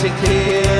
to kill.